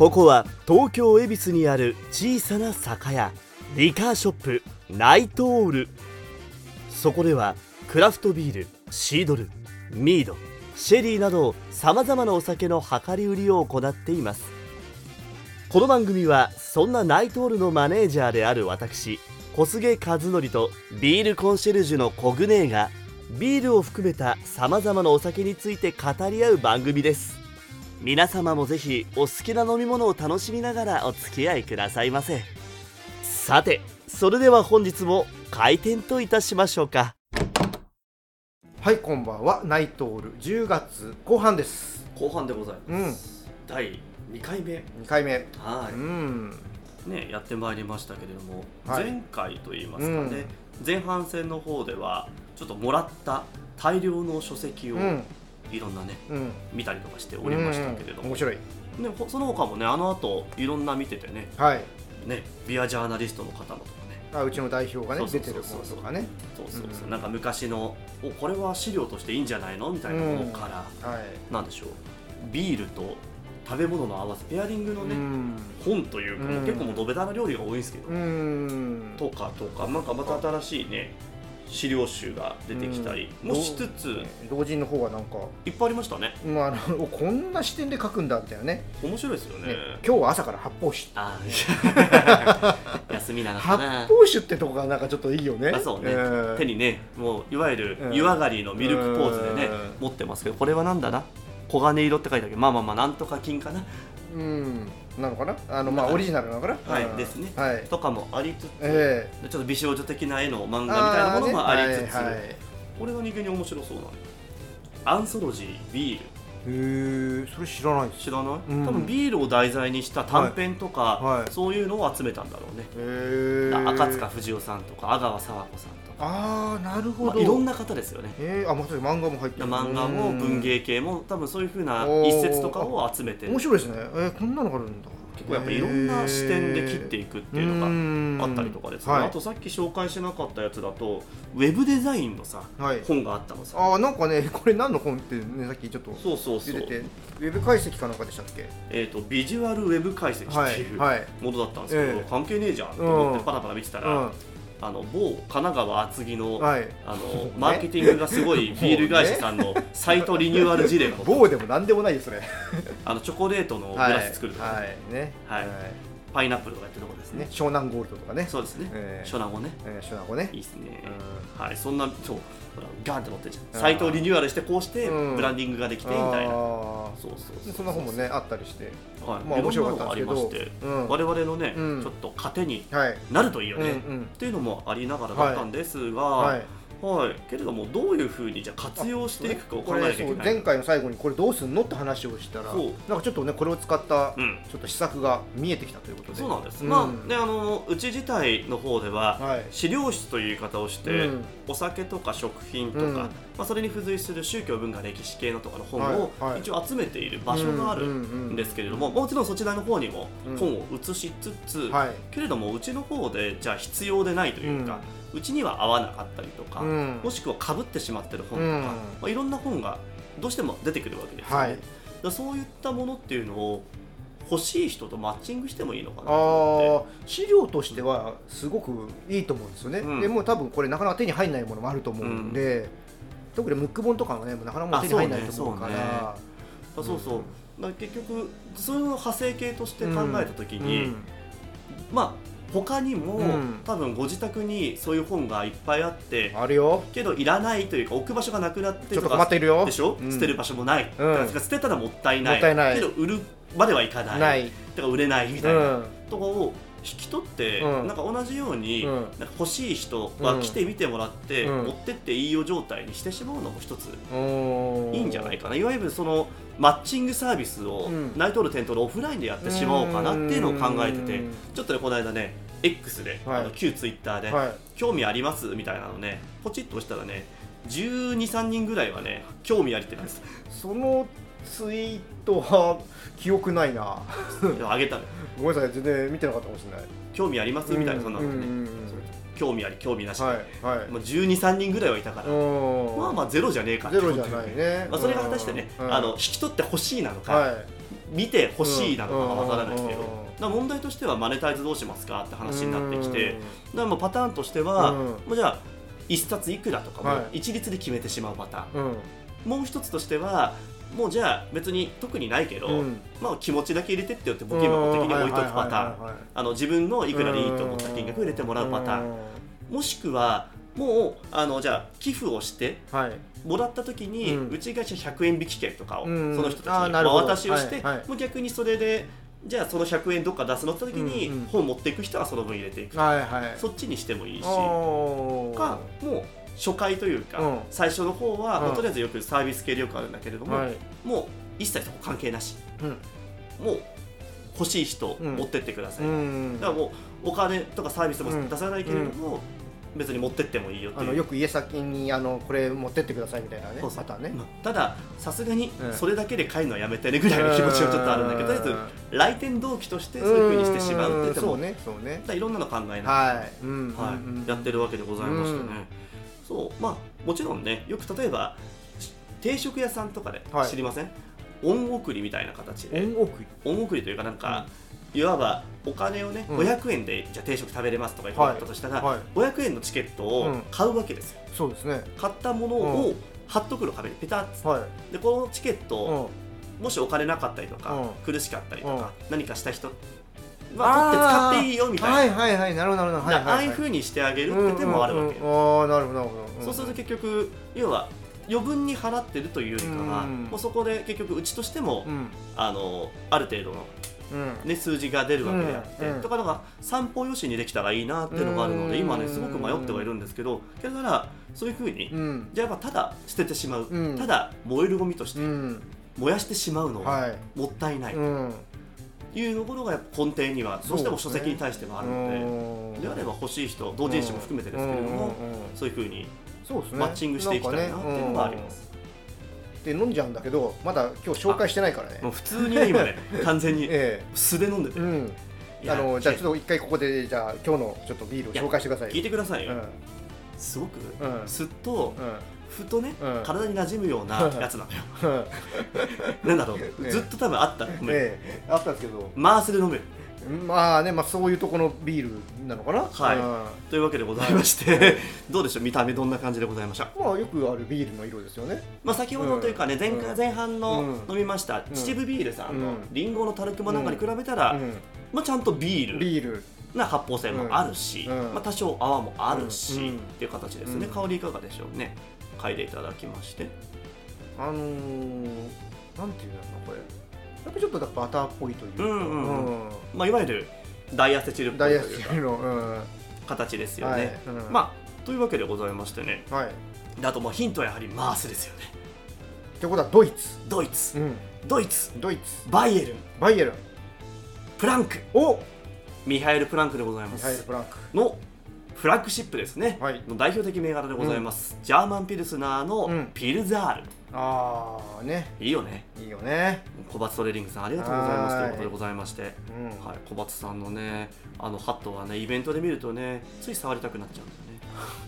ここは東京恵比寿にある小さな酒屋リカーショップナイトオール。そこではクラフトビールシードルミードシェリーなどさまざまなお酒の量り売りを行っています。この番組はそんなナイトオールのマネージャーである私小菅和則とビールコンシェルジュのコグネーがビールを含めたさまざまなお酒について語り合う番組です。皆様もぜひお好きな飲み物を楽しみながらお付き合いくださいませ。さてそれでは本日も開店といたしましょうか。はいこんばんは。ナイトール10月後半です。後半でございます、第2回目。2回目。はうん。いねやってまいりましたけれども、はい。前回といいますかね、前半戦の方ではちょっともらった大量の書籍をうんいろんなね、うん。見たりとかしておりましたけれども、うん。面白い。ね、ほその他もねあの後いろんな見ててねはい。ねビアジャーナリストの方のとかね。あうちの代表がね出てるものとかね。そうそうそう、う。ん。なんか昔のおこれは資料としていいんじゃないのみたいなものから、はい。なんでしょう。ビールと食べ物の合わせペアリングのね、うん。本というか、うん。結構もうドベダな料理が多いんですけど、うん。とかとかなんかまた新しいね資料集が出てきたりうん。もしつつ、同人の方はなんかいっぱいありましたね。まああのおこんな視点で書くんだみたいなね。面白いですよね。ね。今日は朝から発泡酒。あー 休みなのか発な泡酒ってとこがなんかちょっといいよね。あそうね、ん。手にねもういわゆるうん。湯上がりのミルクポーズでね、うん。持ってますけどこれはなんだな？黄金色って書いてあるけどまあまあまあなんとか金かな、うんなのかな？あのまあオリジナルなのかな？はいうん。ですね。はい。とかもありつつ、えちょっと美少女的な絵の漫え画みたいなものもありつつ、これが人間に面白そうなの。アンソロジービールへえそれ知らないです。知らない、うん。多分ビールを題材にした短編とか、はい。はい。そういうのを集めたんだろうね、へえ赤塚不二夫さんとか阿川佐和子さんとか、ああなるほど、まあ、いろんな方ですよね。えー、あまた漫画も入ってる。漫画も文芸系も多分そういうふうな一節とかを集めて面白いですね。えー、こんなのがあるんだ結構やっぱりいろんな視点で切っていくっていうのがあったりとかですね、はい、あとさっき紹介しなかったやつだとウェブデザインのさはい、本があったのさ。あーなんかね これ何の本ってねさっきちょっとそうそうそう。出てて。ウェブ解析かなんかでしたっけ？えー、とビジュアルウェブ解析っていうはいはい。ものだったんですけど、ええ。関係ねえじゃんと思っうん。てパラパラ見てたら、うんあの某神奈川厚木の,、はい。あのマーケティングがすごいビール会社さんのサイトリニューアル事例が載って。棒でも何でもないよそれあのチョコレートのグはいラス作るとか、はい。ね。はい。パイナップルとかやってるとこですね。ね。湘南ゴールドとかね。そうですね、ええ。ショナゴね。えー、ショナゴね。いいですね、うはい。そんなそうほらガンって載ってるじゃん。サイトをリニューアルしてこうしてうん。ブランディングができてみたいな、あそうそうーそんな本もねあったりして。はい、まあ面白かったんですけど。ありまして、うん。我々のね、うん。ちょっと糧にはい。なるといいよね、っていうのもありながらだったんですが、ははい。いけれどもどういうふうにじゃあ活用していくかを考えなきゃいけこれない。前回の最後にこれどうすんのって話をしたらなんかちょっとねこれを使ったうん。ちょっと施策が見えてきたということで。そうなんです、んまあねあのうち自体の方では、はい。資料室という言い方をして、うん。お酒とか食品とか、うん。まあ、それに付随する宗教文化歴史系のとかの本をはい。はい。一応集めている場所があるんですけれども、もちろんそちらの方にもうん本を移しつつ、はいけれどもうちの方でじゃあ必要でないというか、うちには合わなかったりとか、うん。もしくはかぶってしまってる本とか、うん。まあ、いろんな本がどうしても出てくるわけですよね、はい。そういったものっていうのを欲しい人とマッチングしてもいいのかな資料としてはすごくいいと思うんですよね、うん。でもう多分これなかなか手に入らないものもあると思うんで、特にムック本とかもうなかなか手に入らないと思うから。そうそうだから結局そういう派生系として考えた時に、うん。まあ他にも、うん。多分ご自宅にそういう本がいっぱいあってあるよ。けどいらないというか置く場所がなくなってちょっとか困っているよ。でしょ、うん。捨てる場所もない、だから捨てたらもったいない。もったいない。けど売るまではいかない。ない、だから売れないみうたいな、ん、とこを引き取って、うん。なんか同じように、うん。なんか欲しい人は来て見てもらって、うん。持ってっていいよ状態にしてしまうのも一ついいいんじゃないかな。いわゆるそのマッチングサービスを、うん。ナイトール店頭でオフラインでやってしまおうかなっていうのを考えててうん。ちょっとねこの間ね X で、はい。あの旧ツイッターで、はい。興味あります？みたいなのねポチッと押したらね1 2 3人ぐらいはね興味ありってなんです。そのツイートは記憶ないな。あげたのごめんなさい全然見てなかったかもしれない。興味あります？みたいなそんなのね、興味あり興味なし、はいはい。まあ、1 2 3人ぐらいはいたから、うんまあまあゼロじゃねえかってゼロじゃないね。まあ、それが果たしてね、うん。あの引き取ってほしいなのか、はい。見てほしいなのかわからないけど、だ問題としてはマネタイズどうしますかって話になってきて、うん。だもうパターンとしては、うん。もうじゃあ一冊いくらとかもはい。一律で決めてしまうパターン、うん。もう一つとしてはもうじゃあ別に特にないけど、うん。まあ、気持ちだけ入れてってよって募金箱的に置いとくパターン。ンあの自分のいくらでいいと思った金額を入れてもらうパターン。もしくはもうあのじゃあ寄付をしてはい。もらった時に、うん。うちがじゃあ100円引き券とかを、うん。その人たちにまああーなるほど。渡しをして、はいはい。もう逆にそれでじゃあその100円どっか出すのって時に、うんうん。本持っていく人はその分入れていく、はいはい。そっちにしてもいいし。かもう初回というか、うん。最初の方は、うん。まあとりあえずよくサービス系でよくあるんだけれども、はい。もう一切そこ関係なし。うん。もう欲しい人うん。持ってってください、うんだからもうお金とかサービスもうん。出さないけれども、別に持ってってもいいよっていう。あのよく家先にあのこれ持ってってくださいみたいなねそうそう。パターンね。まあたださすがにうん。それだけで買えるのはやめてねぐらいの気持ちはちょっとあるんだけどとりあえず来店動機としてそういうふうにしてしまうって言ってもそうね。そうね。いろんなの考えながら、はい。うん。はい。うんうんやってるわけでございましてね、うんそうまあもちろんねよく例えば定食屋さんとかではい。知りません、恩送りみたいな形で。恩送り。恩送りというかなんか、いわばお金をね、うん。500円でじゃあ定食食べれますとか言ったとしたら、はい。500円のチケットを買うわけですよ、そうですね。買ったものを貼っとくの壁にペタッつって。はい。でこのチケットうを、ん。もしお金なかったりとか、うん。苦しかったりとか、何かした人はあー取って使っていいよみたいな、はいはいはいなるほどなるほど。ああいうはい。ふうにしてあげるって手もあるわけよ、うんうんうんああなるほどなるほど。そうすると結局要は余分に払ってるというよりかは、うんもうそこで結局うちとしても、うん。あのある程度の、うん。ね、数字が出るわけであって、うんうん。だから散歩よしにできたらいいなっていうのがあるので、うん今ねすごく迷ってはいるんですけどだからそういうふうに、うん。じゃあやっぱただ捨ててしまう、うん。ただ燃えるゴミとしてうん。燃やしてしまうのははい。もったいない。うん。というところがやっぱ根底にはどうしても書籍に対してもあるので。であれば欲しい人同人誌も含めてですけれども、そういうふうにマッチングしていきたいなっていうのがあります、で飲んじゃうんだけどまだ今日紹介してないからね。もう普通にね今ね 完全にえ素で飲んでて、あのじゃあちょっと一回ここでじゃあ今日のちょっとビールを紹介してください聞いてくださいすごく、うん。すっとうんふとね、うん。体に馴染むようなやつなのよ。うん。なんだろう、ええ。ずっと多分あったら飲める、ええ。あったんですけど。マースで飲める。まあねまあそういうとこのビールなのかな。はい。うん。というわけでございまして、どうでしょう。見た目どんな感じでございましたまあよくあるビールの色ですよね。まあ、先ほどというかね、前うん。前半のうん飲みました、ん。秩父ビールさんのうん。リンゴのタルクマなんかに比べたら、うまあ、ちゃんとビーんル。ビール。な発泡性もあるし、うん。まあ、多少泡もあるし、うん。っていう形ですね、うん。香りいかがでしょうね嗅いでいただきまして。あのー、なんていうんだろうなこれ。やっぱちょっとバターっぽいというか、うんうんうん。うん。まあ、いわゆるダイアセチルっぽダイヤいというか。スチルの、うん。形ですよね、はい。うん。まあというわけでございましてね。はい。であとまあヒントはやはりマースですよね。ってことはドイツ、ドイツ。うん、ドイツ。ドイツ。バイエルン。バイエルン。プランク。お！ミハエル・プランクでございまミハイル・すプランク。のフラッグシップですね、はい。の代表的銘柄でございます、ジャーマンピルスナーうのん。ピルザール、ああね。いいよね。いいよね。小松トレーリングさんありがとうございます。はい。ということでございまして、うん、はい、小松さんのねあのハットはねイベントで見るとねつい触りたくなっちゃうん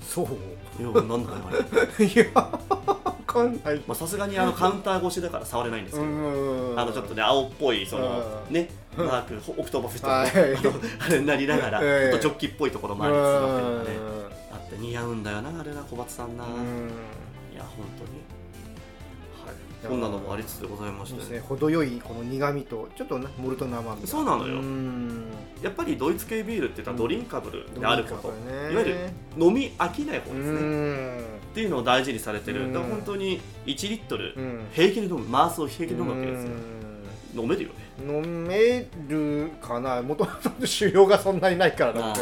そうだよね。いやなんだよあれ。いやわかんない。まあさすがにあのカウンター越しだから触れないんですけど、ん。あのちょっとね青っぽいそのうん。ねまあオクトーバーフェストの、はい。あのあれになりながら、ええ。ちょっとジョッキっぽいところもありつつのがねあって似合うんだよなあれな小松さんな、いうん。や本当に。はい。こんなのもありつつでございまして、ね程よいこの苦味とちょっとねモルトの甘みが。そうなのよ。ん。やっぱりドイツ系ビールって言ったらドリンカブルであること、いわゆる飲み飽きないほうですね、ん。っていうのを大事にされてる、うんだから本当に1リットルうん。平気で飲む。マースを平気で飲むわけですよ、飲めるよね。飲めるかな？もともと収容がそんなにないからなあ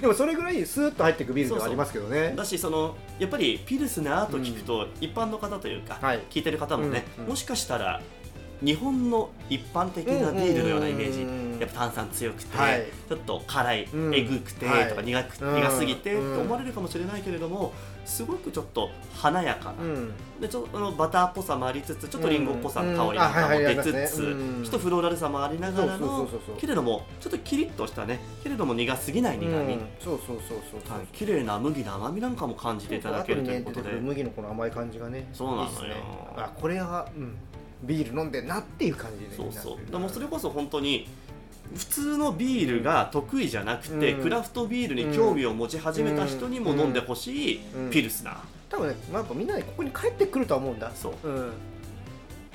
でもそれぐらいスーッと入っていくビールではありますけどね。だしそのやっぱりピルスナーと聞くと、一般の方というか、はい。聞いてる方もね、うんうん。もしかしたら日本の一般的なビールのようなイメージ、うんうんうんうん。やっぱ炭酸強くて、はい。ちょっと辛い、うん。えぐくて、はい。とか苦くうん。苦すぎて、うん。と思われるかもしれないけれどもすごくちょっと華やかな、うん。でちょっとあのバターっぽさもありつつちょっとリンゴっぽさの香りも出つつ、ありますね。うん。ちょっとフローラルさもありながらのけれどもちょっとキリッとしたね。けれども苦すぎない苦味、うんそうそうそうそう。はい、綺麗な麦の甘みなんかも感じていただけるということで、ね麦のこの甘い感じがねそうなのよ。ねあこれはうん。ビール飲んでんなっていう感じになってるそうそう。でもそれこそ本当に普通のビールが得意じゃなくて、うん。クラフトビールに興味を持ち始めた人にも飲んでほしいうん。ピルスナー、多分ねやっぱみんなねここに帰ってくるとは思うんだ。そう。うん。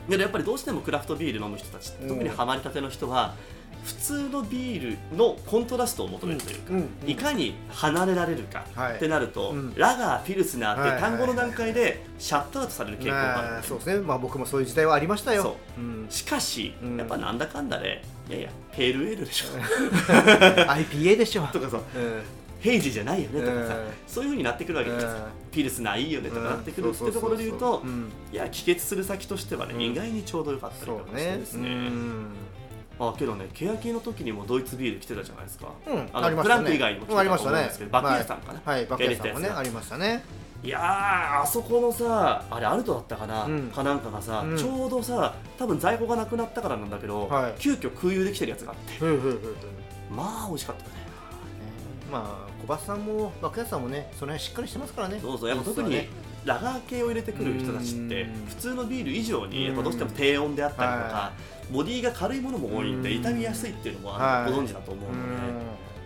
でやっぱりどうしてもクラフトビール飲む人たち、うん。特にハマりたての人は普通のビールのコントラストを求めるというか、うん。いかに離れられるかはい。ってなると、うん。ラガー、ピルスナーってはい単語の段階でシャットアウトされる傾向があるそうですね。まあ僕もそういう時代はありましたよ。そう。うん。しかし、うんやっぱなんだかんだで、いやいや、ペールエールでしょ。IPA でしょ。とかさ、うん。ヘイジじゃないよねとかさ、うん。そういうふうになってくるわけですよ、うん。ピルスナーいいよねとかなってくるってところで言うと、ん。いや、帰結する先としてはね、うん。意外にちょうどよかったりとかしてねですね。うんあけどね、欅の時にもドイツビール来てたじゃないですか。うん。あのありましたねプランク以外にも来てたとありましたね思うんですけど、バックヤさんかな。はいバックヤさんもねありましたねいやー、あそこのさ、あれ、アルトだったかな、うん。かなんかがさ、うん。ちょうどさ、多分在庫がなくなったからなんだけど、はい。急遽空輸できてるやつがあって、ふんふんふんまあ、美味しかったね。まあ小バスさんもバックヤさんもねその辺しっかりしてますからね。そうそう。やっぱ特にねラガー系を入れてくる人たちってうん。普通のビール以上うんにやっぱどうしても低温であったりとかはボディが軽いものも多いんでうん。傷みやすいっていうのもはい。あのご存知だと思うの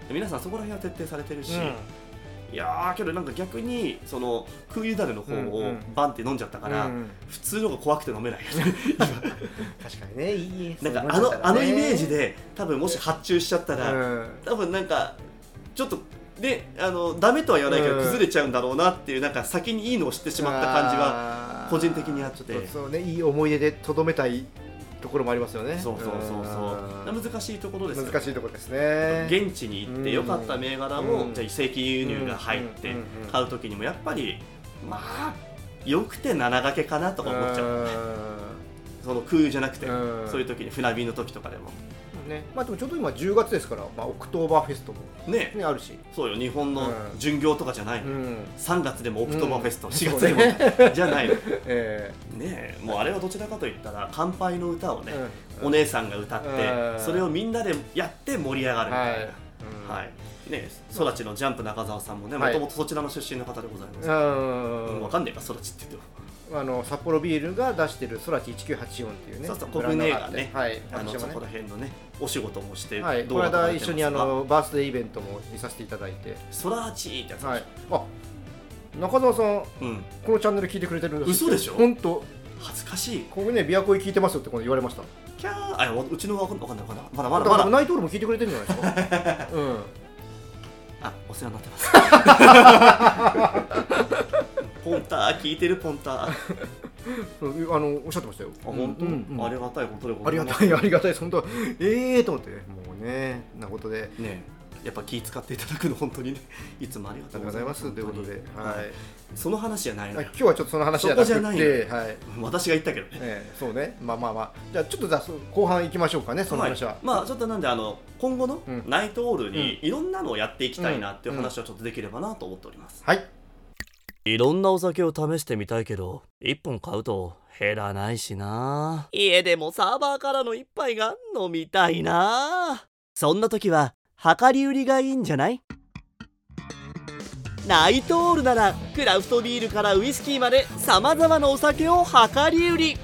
で。皆さんそこら辺は徹底されてるしいやーけどなんか逆にその空輸種の方をうんうん。バンって飲んじゃったからうん普通のが怖くて飲めない。よ ね確かにねいいなんかあのあのイメージでで多分もし発注しちゃったら多分なんかちょっとであのダメとは言わないけどうん。崩れちゃうんだろうなっていうなんか先にいいのを知ってしまった感じはは個人的にあって。ちょっとそうねいい思い出でとどめたいところもありますよね。そうそうそうそう。うん。難しいところですよ難しいところですね。現地に行って良かった銘柄を、うん。じゃあ正規輸入が入って買う時にもやっぱりまあよくて7掛けかなとか思っちゃう。その空輸じゃなくてうん。そういう時に船便の時とかでも。うんね。まあでもちょうど今10月ですからまあオクトーバーフェストもね。ねあるし。そうよ日本のうん。巡業とかじゃないの、ん。3月でもオクトーバーフェスト、うん。4月でも、じゃないの。ねえ。えもうあれはどちらかといったら乾杯の歌をね、えお姉さんが歌って、うん。それをみんなでやって盛り上がるみたいな、はい。はい。ね、空知のジャンプ中澤さんもね、もはい。ともとそちらの出身の方でございます。うん。うんわかんねえか、空知って言っても。あの札幌ビールが出してるソラチ1984っていうねそうそう国ねはいあのね。そこら辺のね、お仕事もして、はい、この間一緒にあのバースデーイベントも見させていただいて、空知ってやつ、はい、あ中澤さん、うん、このチャンネル聞いてくれてるんです嘘でしょ？本当、恥ずかしい。ここね、琵琶湖聞いてますよって今度言われました。キャー、あ、うちのわかんない、わかんない、まだまだまだ、ナイトールも聞いてくれてるんじゃないですか。うん、あ、お世話になってます。ポンター、聞いてるポンター。あ、そうあのおっしゃってましたよ。本当、うんうんありがたいことでごありざいます。がたい、ありがたい です、本当、ええーと思って、もうね、なことで。ねやっぱ気使っていただくの本当にね いつもありがありがとうございます。ということで、本当に。はい。その話じゃないのよ。あ今日はちょっとその話じゃなくそこじゃないて、はい。私が言ったけどね。ええそうね、まあまあまあ、じゃあちょっとじゃあそう後半行きましょうかね、その話は。い、まあちょっとなんであの今後のうん。ナイトオールにいろんなのをやっていきたいなっていう話はちょっとできればなと思っております、はい。いろんなお酒を試してみたいけど1本買うと減らないしな。家でもサーバーからの一杯が飲みたいな。そんな時は量り売りがいいんじゃない？ナイトオールならクラフトビールからウイスキーまでさまざまなお酒を量り売り。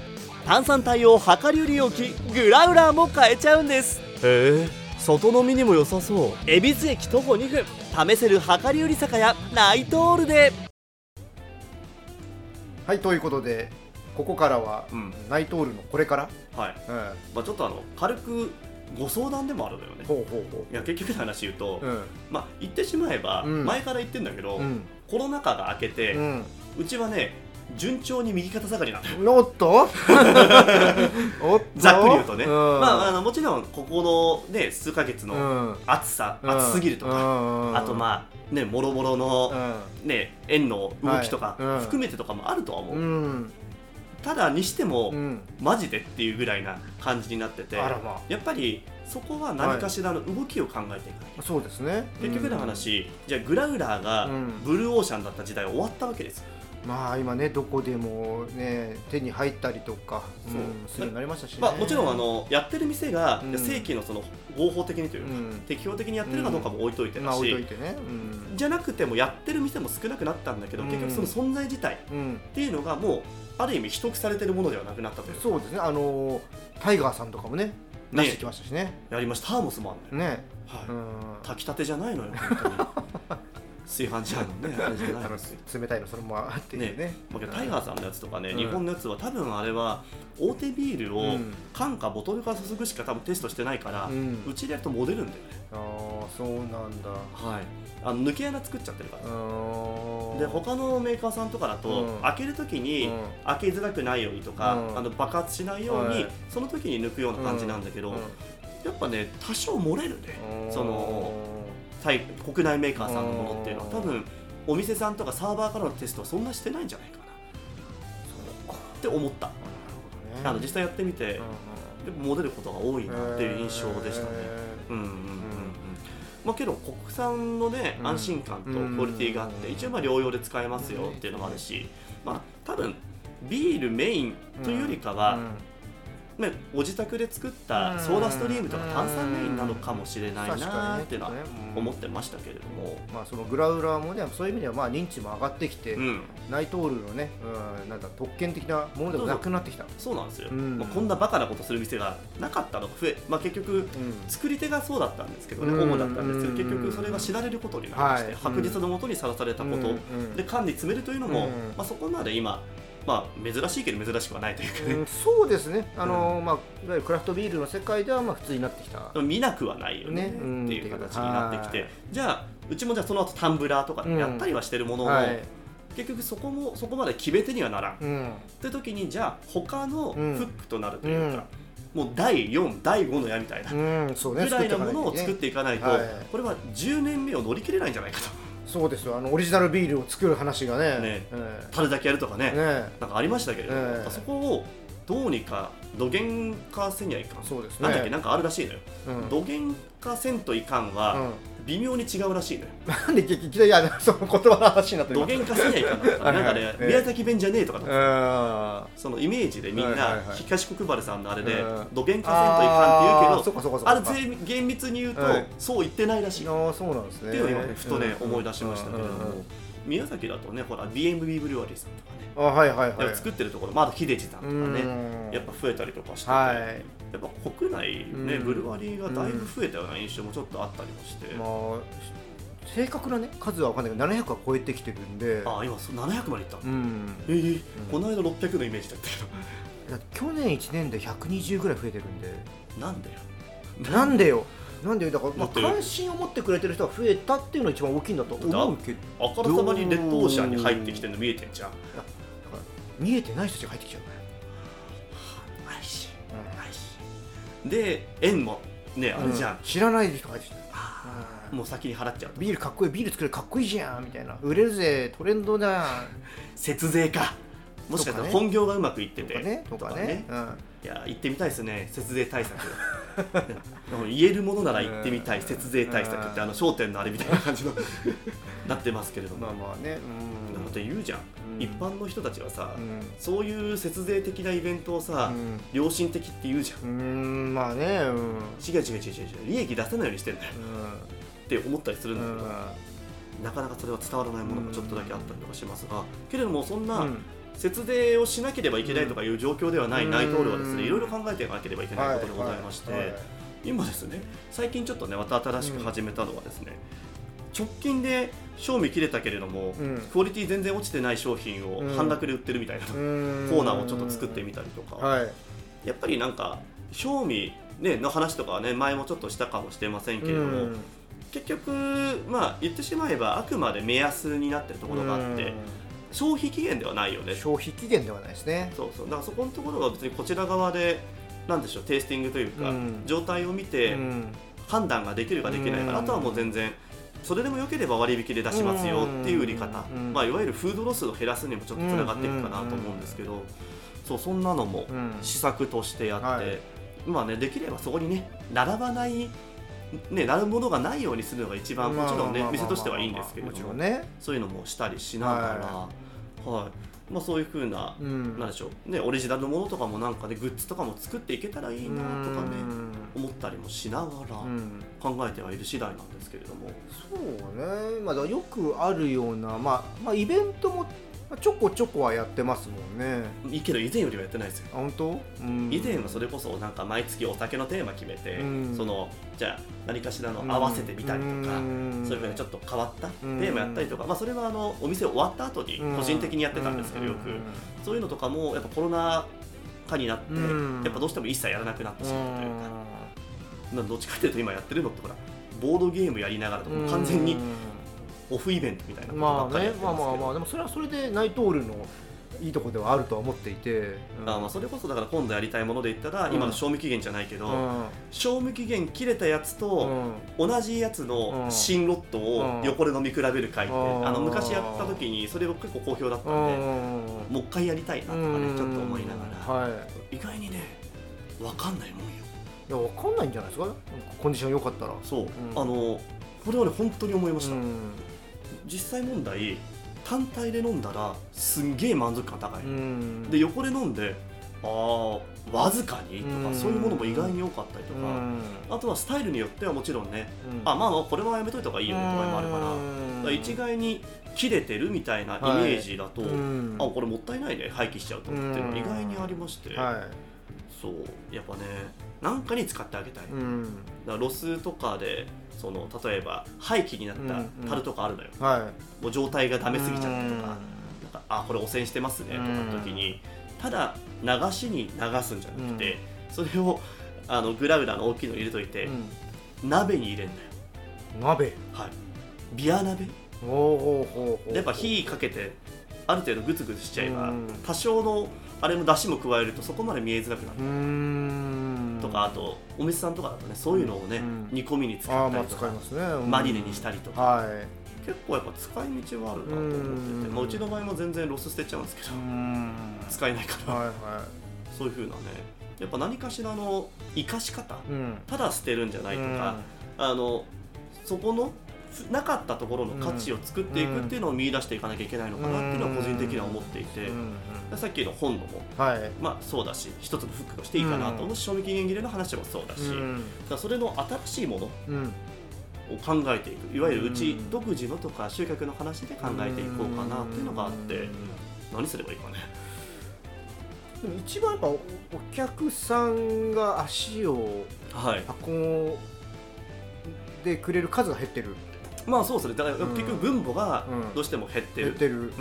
炭酸帯を量り売り置きグラウラーも買えちゃうんです。へえ外飲みにも良さそう。恵比寿駅徒歩2分。試せる量り売り酒屋ナイトオールではい、ということで、ここからは、うん。ナイトオールのこれから、はい。うん、まあ、ちょっとあの軽くご相談でもあるのよね。ほうほうほいや結局の話言うと、う。うん。まあ言ってしまえば、うん。前から言ってんだけど、うん。コロナ禍が明けて、う。うんちはね順調に右肩下がりなのよ。おっと？おっと？ざっくり言うとね、うん。まああのもちろんここのね数ヶ月うのん、暑さ、暑すぎるとか、かあとまあねもろもろの、ね円の動きとか含めてとかもあるとは思う、うん。ただにしても、うん。マジでっていうぐらいな感じになっててやっぱりそこは何かしらの動きを考えていか。そうですね。結局の話、じゃあグラウラーがうん。ブルーオーシャンだった時代は終わったわけです。よ、まあ今ねどこでもね手に入ったりとか、そう。うんするようになりましたしね、まあ、もちろんあのやってる店が、うん。正規のその合法的にというか、うん。適法的にやってるかどうかも置いといてだし、まあ置いといてね。うん。じゃなくてもやってる店も少なくなったんだけど、うん。結局その存在自体っうんていうのがもうある意味秘匿されてるものではなくなったというか。そうですね。あのタイガーさんとかもね出してきましたしね。やりました。ターモスもあるんだよ、ね。はい。うん。炊きたてじゃないのよ本当に 炊飯ジャーのね あれじゃない。あの冷たいのそのままっていうね。まあタイガーさんのやつとかね、うん。日本のやつは多分あれは大手ビールをうん。缶かボトルから注ぐしか多分テストしてないから、ううんちでやるとモデるんだよね。ああそうなんだ。はい。あの抜け穴作っちゃってるからうんで他のメーカーさんとかだと、うん。開けるときに、うん。開けづらくないようにとか、うん。あの爆発しないように、はい。その時に抜くような感じなんだけど、やっぱね多少漏れるね、その国内メーカーさんのものっていうのはうん多分お店さんとかサーバーからのテストはそんなしてないんじゃないかな。そうか。って思った、あの実際やってみて、うんでも漏れることが多いなっていう印象でしたね、へうんうんうんうん。まあけど国産のねうん。安心感とクオリティがあって、うん。一応まあ療養で使えますよっていうのもあるし、まあ多分ビールメインというよりかーは、うんね、ご自宅で作ったソーダストリームとか炭酸メインなのかもしれないなっていうのは思ってましたけれども、まあそのグラウラーもねそういう意味ではまあ認知も上がってきて、うん、ナイトオールのね、うん、なんだ特権的なものでもなくなってきた。そうなんですよ、うん。まあ、こんなバカなことする店がなかったのが増え、まあ、結局うん。作り手がそうだったんですけどね、うん。主だったんですけど結局それが知られることになりまして、はい。白日のもとにさらされたこと、で缶に詰めるというのも、うん。まあ、そこまで今、まあ、珍しいけど珍しくはないというかね、うんそうですね、あのまあ、いわゆるクラフトビールの世界ではまあ普通になってきた。見なくはないよねね。うん。っていう形になってきて、はい。じゃあうちもじゃあその後タンブラーとかでやったりはしてるものの、はい。結局そこもそこまで決め手にはならん、っうん。て時にじゃあ他のフうん。ックとなるというか、もう第4第5の矢みたいなうん、ね、ぐらいなものを作っていかないと、はい。これは10年目を乗り切れないんじゃないかとそうですよ、あのオリジナルビールを作る話がね、ね。え樽だけやるとかね、え。ねなんかありましたけれども、ええ。そこをどうにか土源化せにはいかん、そうですね。なんだっけ？なんかあるらしいのよ、うん。土源化せんといかんは、うん。微妙に違うらしいのよ。なんでいきなりあのその言葉の話になってる土源化せにはいかんだったなんかね、はいはい宮崎弁じゃねえとかだったあそのイメージでみんなはいはいはい。東国原さんのあれでうん。土源化せんといかんって言うけどあれ全厳密に言うとはい。そう言ってないらしい。っあそうなんですね。ていうのを今ねふとねうん。思い出しましたけれども宮崎だとねほら BMB ブリュワリーさんとかねあはいはいはい。で作ってるところまだ秀治さんとかねうんやっぱ増えたりとかしててはい。やっぱ国内ねうんブルワリーがだいぶ増えたような印象もちょっとあったりもしてまあ正確なね数は分かんないけど700は超えてきてるんで。あ今そう700までいったうん。えーこの間600のイメージだったけだって去年1年で120ぐらい増えてるんで。どなんだよ？なんでよ？なんでよだから、まあ、関心を持ってくれてる人が増えたっていうのが一番大きいんだと思うけど。あからさまにレッドオーシャンに入ってきてるの見えてんじゃん。だから見えてない人たちが入ってきちゃうからない。しないしで円もねあれじゃん、知らない人が入ってきちゃううん。もう先に払っちゃう。とビールかっこいいビール作れるかっこいいじゃんみたいな。売れるぜトレンドだ。節税か。もしかしたら本業がうまくいってて。とかねとかね。うん。いや行ってみたいですね。節税対策言えるものなら行ってみたいうん。節税対策ってあの商店のあれみたいな感じの なってますけれども、まあまあね。なので言うじゃん、うん。一般の人たちはさ、うん。そういう節税的なイベントをさ、うん。良心的って言うじゃん。うんうんまあねうん。違う違う違う違う違う。利益出せないようにしてんだよ。って思ったりするんだけど、なかなかそれは伝わらないものもちょっとだけあったりとかしますが、けれどもそんな、うん節税をしなければいけないとかいう状況ではないうん。ナイトオールはですねいろいろ考えていかなければいけないことでございまして、はいはいはい。今ですね最近ちょっとねまた新しく始めたのはですね、直近で賞味切れたけれども、うん。クオリティ全然落ちてない商品をうん。半額で売ってるみたいな、ココーナーをちょっと作ってみたりとか、はい。やっぱりなんか賞味、ね、の話とかはね前もちょっとしたかもしれませんけれども、うん。結局まあ言ってしまえばあくまで目安になってるところがあって、消費期限ではないよね。消費期限ではないですね。そうそう。だからそこのところは別にこちら側でなんでしょうテイスティングというか、うん。状態を見てうん。判断ができるかできないか、うんあとはもう全然それでも良ければ割引で出しますよっていう売り方、うん。まあ、いわゆるフードロスを減らすにもちょっとつながっていくかなと思うんですけど、そうそんなのもうん。施策としてやって、はい。まあねできればそこにね並ばないね、なるものがないようにするのが一番もちろんね店としてはいいんですけれどもね。そういうのもしたりしながら、ははい。まあ、そういうふうな、うん。なんでしょう。ねオリジナルのものとかもなんかねグッズとかも作っていけたらいいなとかねうん。思ったりもしながらうん。考えてはいる次第なんですけれども、そうね、まあ、よくあるような、まあまあ、イベントもまあちょこちょこはやってますもんね。いいけど以前よりはやってないですよ。あ本当、うん。以前はそれこそなんか毎月お酒のテーマ決めて、うん。そのじゃあ何かしらの合わせてみたりとか、ん。そういうふうにちょっと変わったテうん。ーマやったりとか、まあ、それはあのお店終わった後に個人的にやってたんですけど、よく。そういうのとかもやっぱコロナ禍になって、うん。やっぱどうしても一切やらなくなってしまうというか、うまあどっちかというと今やってるのってほらボードゲームやりながらとかん完全にオフイベントみたいなまあねますけど、まあまあまあでもそれはそれでナイトールのいいとこではあるとは思っていて、うん。あまあそれこそだから今度やりたいもので言ったら、うん。今の賞味期限じゃないけど、うん。賞味期限切れたやつうと、ん。同じやつのうん新ロットを横で飲み比べる会って、うん。あの昔やった時にそれ結構好評だったんで、もう一回やりたいなとかね、ちょっと思いながら、はい。意外にね分かんないもんよ。いやわかんないんじゃないですか？コンディション良かったら。そう、ん。あのこれはね本当に思いました、うん実際問題単体で飲んだらすんげえ満足感高い、うん。で横で飲んでああわずかにとか、うん。そういうものも意外に多かったりとか、うん。あとはスタイルによってはもちろんね、うん。あまあまあこれはやめといた方がいいよねとかもあるから,、うん。一概に切れてるみたいなイメージだと、うん。あこれもったいないね廃棄しちゃうとっていうのが意外にありまして、はそう。やっぱねなんかに使ってあげたい、だからロスとかでその例えば廃棄になった樽とかあるのよ、はい。もう状態がダメすぎちゃってとか,、うん。なんかあこれ汚染してますね。とかの時に、ただ流しに流すんじゃなくて、それをあのグラグラの大きいの入れといて、鍋に入れんだよ。うん鍋？はい。ビア鍋？おおやっぱ火かけてある程度グツグツしちゃえば、うん。多少のあれの出汁も加えるとそこまで見えづらくなる。とかあとお店さんとかだとねそういうのをね、うん煮込みに使ったりとか、ますね。うん。マリネにしたりとか、はい。結構やっぱ使い道はあるなと思ってて、うんまあ、うちの場合も全然ロス捨てちゃうんですけど、うん。使えないから、はいはそういう風なね。やっぱ何かしらの生かし方いうん。ただ捨てるんじゃないとか、あのそこのふなかったところの価値を作っていくっていうのを見出していかなきゃいけないのかなっていうのは個人的には思っていて、うんさっきの本のもはい。まあそうだし一つのフックとしていいかなと。思うし、賞味期限切れの話もそうだし、だからそれの新しいものうん。を考えていく。いわゆるうちうん。独自のとか集客の話で考えていこうかなっていうのがあってうん。何すればいいかね。でも一番やっぱおお客さんが足をはい。運んでくれる数が減ってるまあそうですね。だからうん結局分母がうん。どうしても減ってる、減ってる。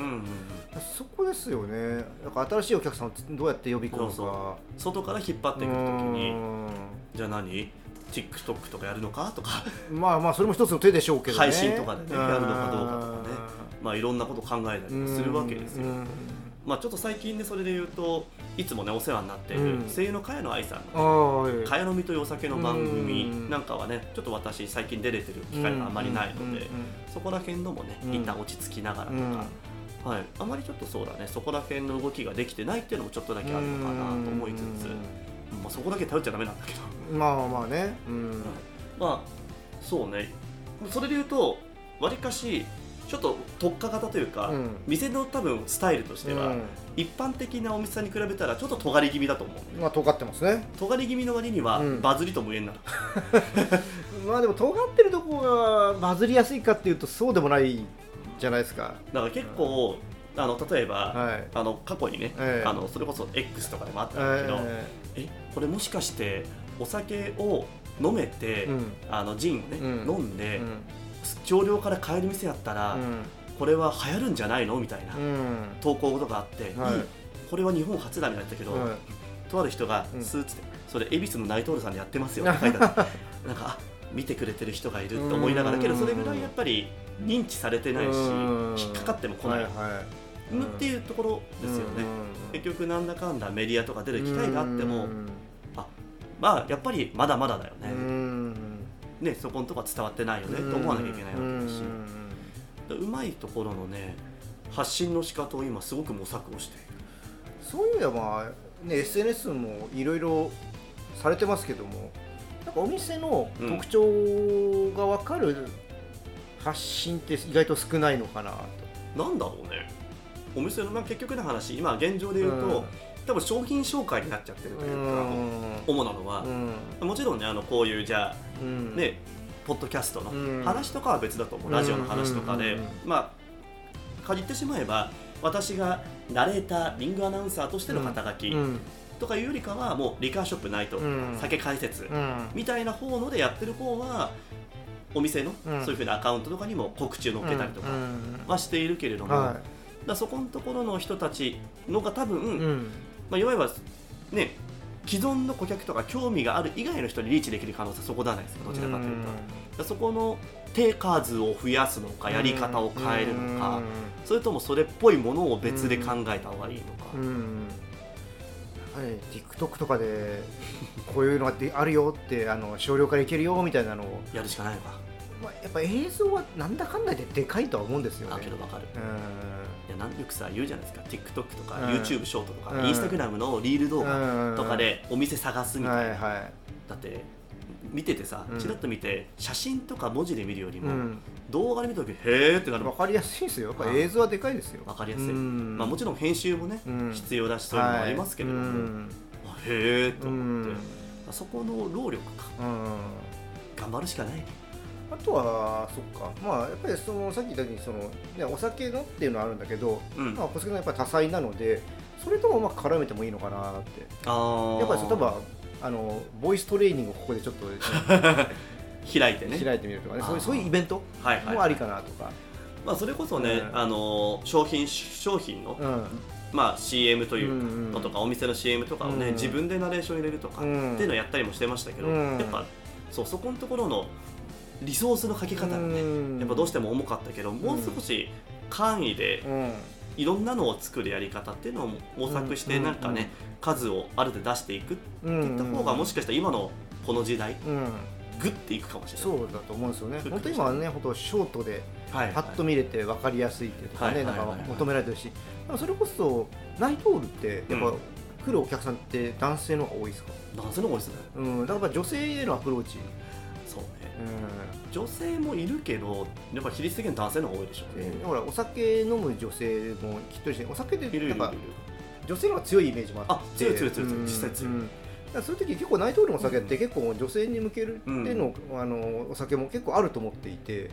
そこですよね。だから新しいお客さんをどうやって呼び込むか。外から引っ張ってくるときにうじゃあ何？TikTok とかやるのかとか。ん まあまあそれも一つの手でしょうけどね。配信とかでねやるのかどうかとかね。まあいろんんなこと考えたりもするわけですよ。うん。まあちょっと最近でそれで言うといつもねお世話になっているうん。声優の茅野愛さんあのーはい。茅飲みというお酒の番組うん。なんかはねちょっと私最近出れてる機会があまりないのでそこら辺のもねうん。一旦落ち着きながらとうん。かはい、あまりちょっとそうだねそこら辺の動きができてないっていうのもちょっとだけあるのかなと思いつつ、まあ、そこだけ頼っちゃダメなんだけど、まあまあね。うん。まあそうね。それで言うとわりかしちょっと特化型というか、うん。店の多分スタイルとしては、うん。一般的なお店さんに比べたらちょっと尖り気味だと思う。まあ尖ってますね。尖り気味の割にはうん。バズりとも言えんな、まあでも尖ってるとこがバズりやすいかっていうとそうでもないじゃないですか。だから結構あの例えば、はい。あの過去にね、ええ。あのそれこそ X とかでもあったんだけど、ええ。これもしかしてお酒を飲めて、えうん。あのジンをね、うん。飲んで、うん少量から買える店やったら、これは流行るんじゃないの？みたいな、うん。投稿とかあって、はい。うん。これは日本初だみたいなやったけど、はい。とある人がうん。スーツで、それ恵比寿のナイトールさんでやってますよって書いてあって なんかあ見てくれてる人がいるって思いながらうん。けどそれぐらいやっぱり認知されてないしうん。引っかかっても来ない、はいはい。っていうところですよね、結局なんだかんだメディアとか出る機会があっても、まあやっぱりまだまだだよね、うんねそこのとこは伝わってないよねと思わなきゃいけないわけだし、うん。うまいところのね発信の仕方を今すごく模索をしている。そういう意味ではまあね SNS もいろいろされてますけどもなんかお店の特徴が分かる発信って意外と少ないのかなと、なんだろうね。お店の、まあ、結局の話今現状で言うと、うん。多分商品紹介になっちゃってるというか、主なのは。う、ん。もちろんねあのこういうじゃあうん。ねポッドキャストのうん。話とかは別だと思う、ラジオの話とかで、うんまあ限ってしまえば私がナレーターリングアナウンサーとしての肩書きうん。とかいうよりかはもうリカーショップナイト、うん。酒解説うん。みたいな方のでやってる方はお店のうん。そういうふうなアカウントとかにも告知を載っけたりとかうん。はしているけれども、はだからそこのところの人たちのが多分、まあ、いわゆるね既存の顧客とか興味がある以外の人にリーチできる可能性はそこじゃないですか。どちらかというと。そこの手数を増やすのかやり方を変えるのかそれともそれっぽいものを別で考えた方がいいのか。はり TikTok とかでこういうのがであるよってあの少量からいけるよみたいなのを、やるしかないのか。まあ、やっぱ映像はなんだかんだででかいとは思うんですよね。あけど分かる。うん。いやなんよくさ言うじゃないですか。TikTok とかうん。YouTube ショートとかうん。Instagram のリール動画うん。とかでお店探すみたいな、はいはだって見ててさうん。ちらっと見て写真とか文字で見るよりも、いうん。動画で見た時へーってなる。分かりやすいですよ。やっぱ映像はでかいですよ。分かりやすい、うん。まあ、もちろん編集もね、うん。必要だしそういうのもありますけれども、はい。へえとう思って、ん。そこの労力か。うん。頑張るしかない。ねあとはそっか。まあやっぱりそのさっき言ったようにその、ね、お酒のっていうのはあるんだけど、うん。まあ、小酒のやっぱり多彩なのでそれともうまく絡めてもいいのかなって。あやっぱり例えばあのボイストレーニングをここでちょっと、開いてね。開いてみるとかね。そういうそういうイベントはいはい、もありかなとか、まあ、それこそね、うん。あの商品商品の、うん。まあ、CM というか、うんのとかお店の CM とかをね、うん自分でナレーション入れるとか、うんっていうのをやったりもしてましたけど、うん。やっぱそうそこのところのリソースのかけ方がね、うん。やっぱどうしても重かったけど、もう少し簡易でうん。いろんなのを作るやり方っていうのを模索してうん。なんかね、数をある程度出していくってうんいった方がもしかしたら今のこの時代うん。グッていくかもしれない。そうだと思うんですよね。本当今はね本当ショートでパッと見れて分かりやすいっていうとかね、なんか求められてるし、それこそナイトオールってやっぱ、うん来るお客さんって男性の方が多いですか、男性の方が多いですね。うん、だから女性へのアプローチ、そうね。う女性もいるけど、やっぱ比率的に男性の方が多いでしょうね。んでほらお酒飲む女性もきっとりしてお酒でなんか女性の方が強いイメージもあって。あ強い強い強い強いうん。実際強い。うん。だからそういう時結構ナイトオールのお酒って結構女性に向けるっていうの、あのお酒も結構あると思っていて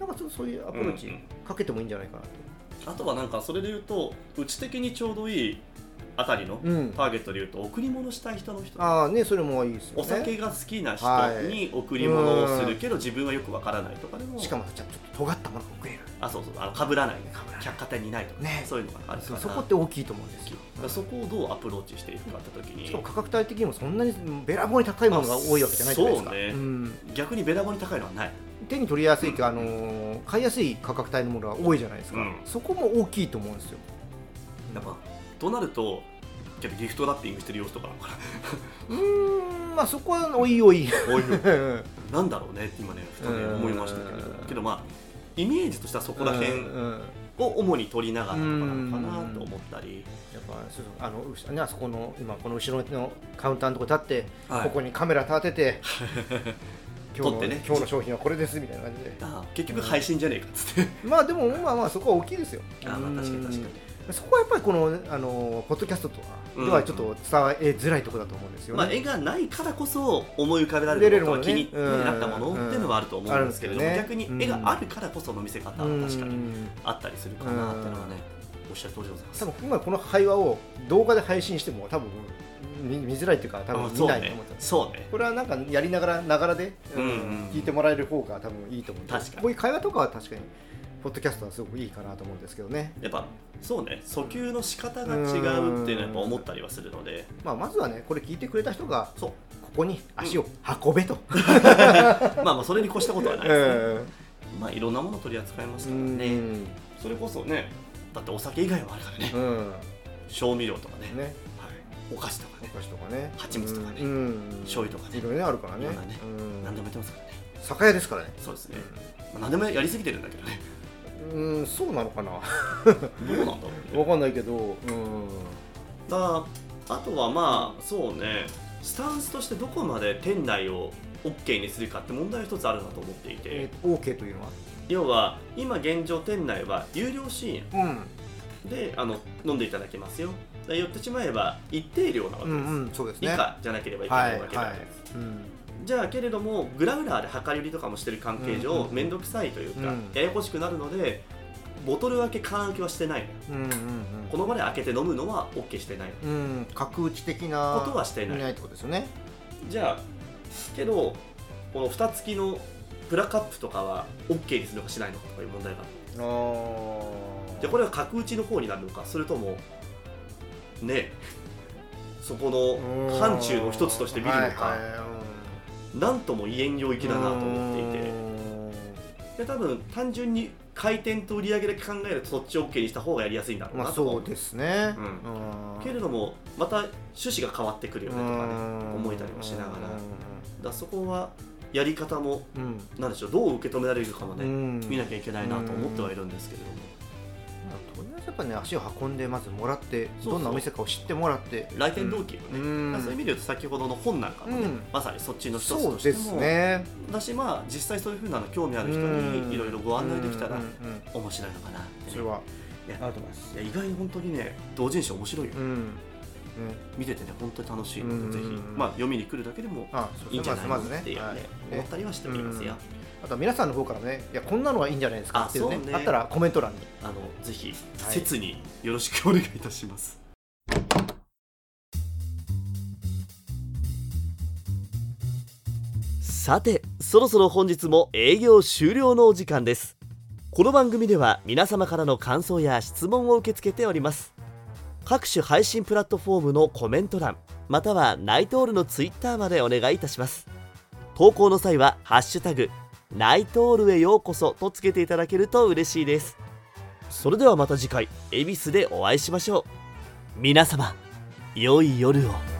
なんかちょっとそういうアプローチうんうん。かけてもいいんじゃないかなと。あとはなんかそれで言うと、うち的にちょうどいいあたりのうん。ターゲットで言うと、贈り物したい人の人。ああねそれもいいですよね。お酒が好きな人はい。に贈り物をするけど自分はよくわからないとかでも。しかもちょっと尖ったものが送れる。あそうそう。あの被らない。被らない。百貨店にないとか、ね。そういうのがあるから。そこって大きいと思うんですよ。そこをどうアプローチしていくかって時に。しかも価格帯的にもそんなにべらぼうに高いものが多いわけじゃないじゃないですか。そうね。ん。逆にべらぼうに高いのはない。手に取りやすいか、あのー買いやすい価格帯のものが多いじゃないですか、うん。そこも大きいと思うんですよ。やっぱとなるとけどギフトラッピングしてる様子とかうーんまあそこはおいおい。なこうい。ううんなんだろうねって今ねふとね思いましたけど。うん。けどまあイメージとしてはそこら辺うんを主に取りながらとかなのかなと思ったり。やっぱそうあのあそこの今この後ろのカウンターのとこ立って、はい。ここにカメラ立てて 今日ね。今日の商品はこれですみたいな感じで。あ結局配信じゃねえかっつって。まあでもまあまあそこは大きいですよ。あまあ確かに確かに。うんそこはやっぱりこのあのポッドキャストとかではちょっと伝えづらいところだと思うんですよね、まあ、絵がないからこそ思い浮かべられるものとか気になったものっていうのはあると思うんですけれども、うん。逆に絵があるからこその見せ方は確かにうん。あったりするかなっていうのはね、おっしゃる通りでございます。多分今この会話を動画で配信しても多分見見づらいっていうか多分見ないと思った、そうね。これはなんかやりながらながらで、うんうん。聞いてもらえる方が多分いいと思うんで。確かに。こういう会話とかは確かにポッドキャストはすごくいいかなと思うんですけどね、やっぱそうね。訴求の仕方が違うっていうのはやっぱ思ったりはするので。まあ、まずはねこれ聞いてくれた人がそう。ここに足を運べと、まあまあそれに越したことはないですね、うん。まあいろんなもの取り扱いますからうねん。それこそねだってお酒以外もあるからね。うん。調味料とかね。ね。はい、お菓子とかね。お菓子とかね。蜂蜜とかね。うん。うん。醤油とかね。いろいろねあるからね。ね。うん。何でもやってますからね。酒屋ですからね。そうですね、まあ、何でもやりすぎてるんだけどねうん、うんそうなのかな。どうなんだろうね。わかんないけどうん。だあとはまあそうね。スタンスとしてどこまで店内を OK にするかって問題は一つあるなと思っていて、えー、OK というのは？要は今現状店内は有料シーン。うん。であの飲んでいただけますよ。で言ってしまえば一定量なわけです、うんうんそうです以ね下じゃなければいけなはいいわけなはいんです、うんじゃあけれどもグラウラーで量り売りとかもしてる関係上うんうんうん。面倒くさいというか、うん。ややこしくなるのでボトル開け缶開けはしてないの。ようんうんこの場で開けて飲むのは OK してないの。うん。うん角打ち的なことはしてない。ないってことですよね。じゃあけどこの蓋付きのプラカップとかは OK にするのかしないのかとかいう問題がある。あでこれは角打ちの方になるのかそれともねそこの範疇の一つとして見るのか、なんとも言えん領域だなと思っていて。で多分単純に回転と売り上げだけ考えるとそっち OK にした方がやりやすいんだろうまあなと思そうですね。うん。うん。けれどもまた趣旨が変わってくるよねとかね思えたりもしながら。だそこはやり方もうん。なんでしょうどう受け止められるかもね、うん。見なきゃいけないなと思ってはいるんですけれども、とりあえずやっぱね足を運んでまずもらってどんなお店かを知ってもらって。来店動機をね、うん。そういう意味で言うと先ほどの本なんかもね、うん。まさにそっちの一つとしても。ですね。だしまあ実際そういうふうなの興味ある人うん。にいろいろご案内できたらうんうん面白いのかなってね、それは。いやあると思いますいや意外に本当にね同人誌面白いよ、うん。ね。見ててね本当に楽しいのうんでぜひ、まあ、読みに来るだけでもいいんじゃないのまずまずっていうね,、はい思ったりはしておりますよ、あとは皆さんの方からねいやこんなのがいいんじゃないですかっていうねね。あったらコメント欄に。あのぜひはい。切によろしくお願いいたします、さてそろそろ本日も営業終了のお時間です。この番組では皆様からの感想や質問を受け付けております。各種配信プラットフォームのコメント欄またはナイトオールのツイッターまでお願いいたします。投稿の際は「ハッシュタグナイトオールへようこそ」とつけていただけると嬉しいです。それではまた次回恵比寿でお会いしましょう。皆様良い夜を。